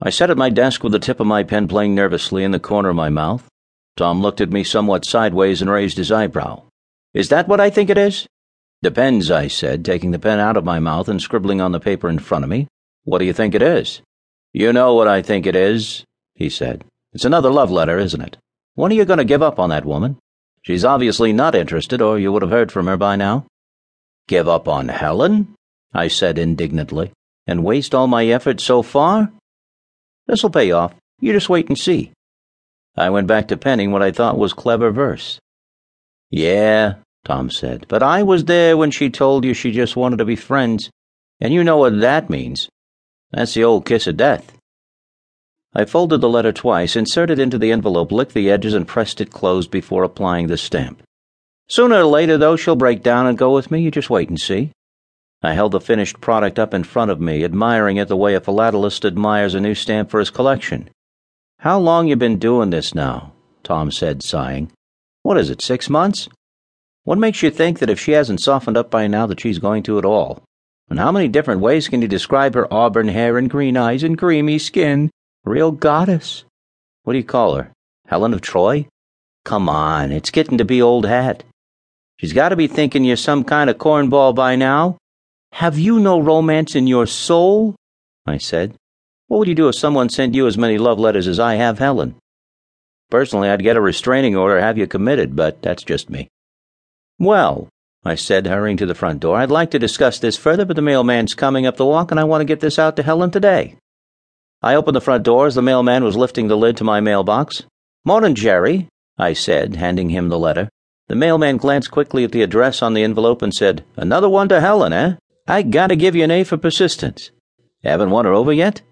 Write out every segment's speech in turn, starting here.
I sat at my desk with the tip of my pen playing nervously in the corner of my mouth. Tom looked at me somewhat sideways and raised his eyebrow. Is that what I think it is? Depends, I said, taking the pen out of my mouth and scribbling on the paper in front of me. What do you think it is? You know what I think it is, he said. It's another love letter, isn't it? When are you going to give up on that woman? She's obviously not interested, or you would have heard from her by now. Give up on Helen? I said indignantly. And waste all my effort so far? This'll pay off. You just wait and see. I went back to penning what I thought was clever verse. Yeah, Tom said, but I was there when she told you she just wanted to be friends, and you know what that means. That's the old kiss of death. I folded the letter twice, inserted it into the envelope, licked the edges, and pressed it closed before applying the stamp. Sooner or later, though, she'll break down and go with me. You just wait and see. I held the finished product up in front of me, admiring it the way a philatelist admires a new stamp for his collection. How long you been doing this now? Tom said, sighing. What is it, six months? What makes you think that if she hasn't softened up by now that she's going to at all? And how many different ways can you describe her auburn hair and green eyes and creamy skin? Real goddess. What do you call her? Helen of Troy? Come on, it's getting to be old hat. She's got to be thinking you're some kind of cornball by now. Have you no romance in your soul? I said. What would you do if someone sent you as many love letters as I have Helen? Personally, I'd get a restraining order, have you committed, but that's just me. Well, I said, hurrying to the front door, I'd like to discuss this further, but the mailman's coming up the walk, and I want to get this out to Helen today. I opened the front door as the mailman was lifting the lid to my mailbox. Morning, Jerry, I said, handing him the letter. The mailman glanced quickly at the address on the envelope and said, Another one to Helen, eh? I gotta give you an A for persistence. Haven't won her over yet?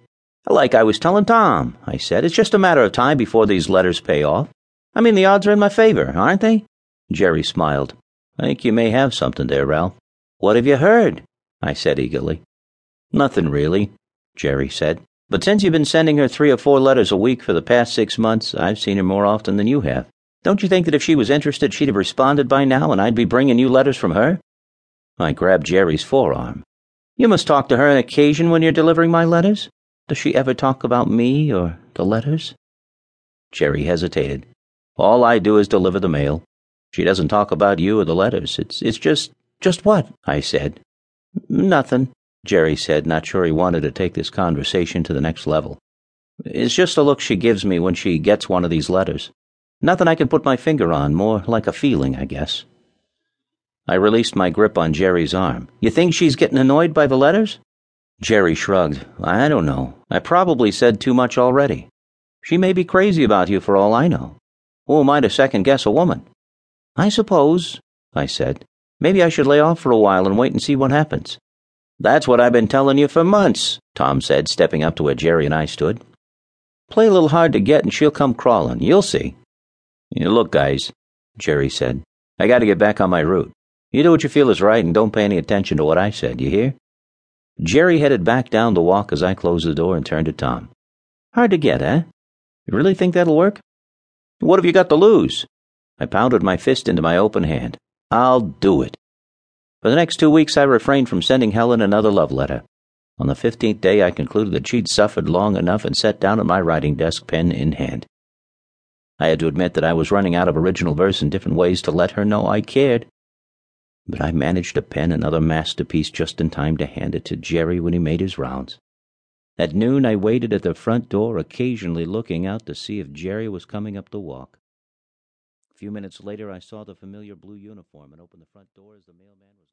Like I was telling Tom, I said, it's just a matter of time before these letters pay off. I mean, the odds are in my favor, aren't they? Jerry smiled. I think you may have something there, Ralph. What have you heard? I said eagerly. Nothing really, Jerry said. But since you've been sending her three or four letters a week for the past six months, I've seen her more often than you have. Don't you think that if she was interested, she'd have responded by now and I'd be bringing you letters from her? I grabbed Jerry's forearm. You must talk to her on occasion when you're delivering my letters. Does she ever talk about me or the letters? Jerry hesitated. All I do is deliver the mail. She doesn't talk about you or the letters. It's it's just just what? I said. Nothing. Jerry said, not sure he wanted to take this conversation to the next level. It's just a look she gives me when she gets one of these letters. Nothing I can put my finger on, more like a feeling, I guess. I released my grip on Jerry's arm. You think she's getting annoyed by the letters? Jerry shrugged. I don't know. I probably said too much already. She may be crazy about you for all I know. Who am I to second guess a woman? I suppose, I said. Maybe I should lay off for a while and wait and see what happens. That's what I've been telling you for months, Tom said, stepping up to where Jerry and I stood. Play a little hard to get and she'll come crawling. You'll see. Look, guys, Jerry said. I got to get back on my route. You do what you feel is right and don't pay any attention to what I said, you hear? Jerry headed back down the walk as I closed the door and turned to Tom. Hard to get, eh? You really think that'll work? What have you got to lose? I pounded my fist into my open hand. I'll do it. For the next two weeks, I refrained from sending Helen another love letter. On the fifteenth day, I concluded that she'd suffered long enough and sat down at my writing desk, pen in hand. I had to admit that I was running out of original verse in different ways to let her know I cared. But I managed to pen another masterpiece just in time to hand it to Jerry when he made his rounds. At noon, I waited at the front door, occasionally looking out to see if Jerry was coming up the walk. A few minutes later, I saw the familiar blue uniform and opened the front door as the mailman was.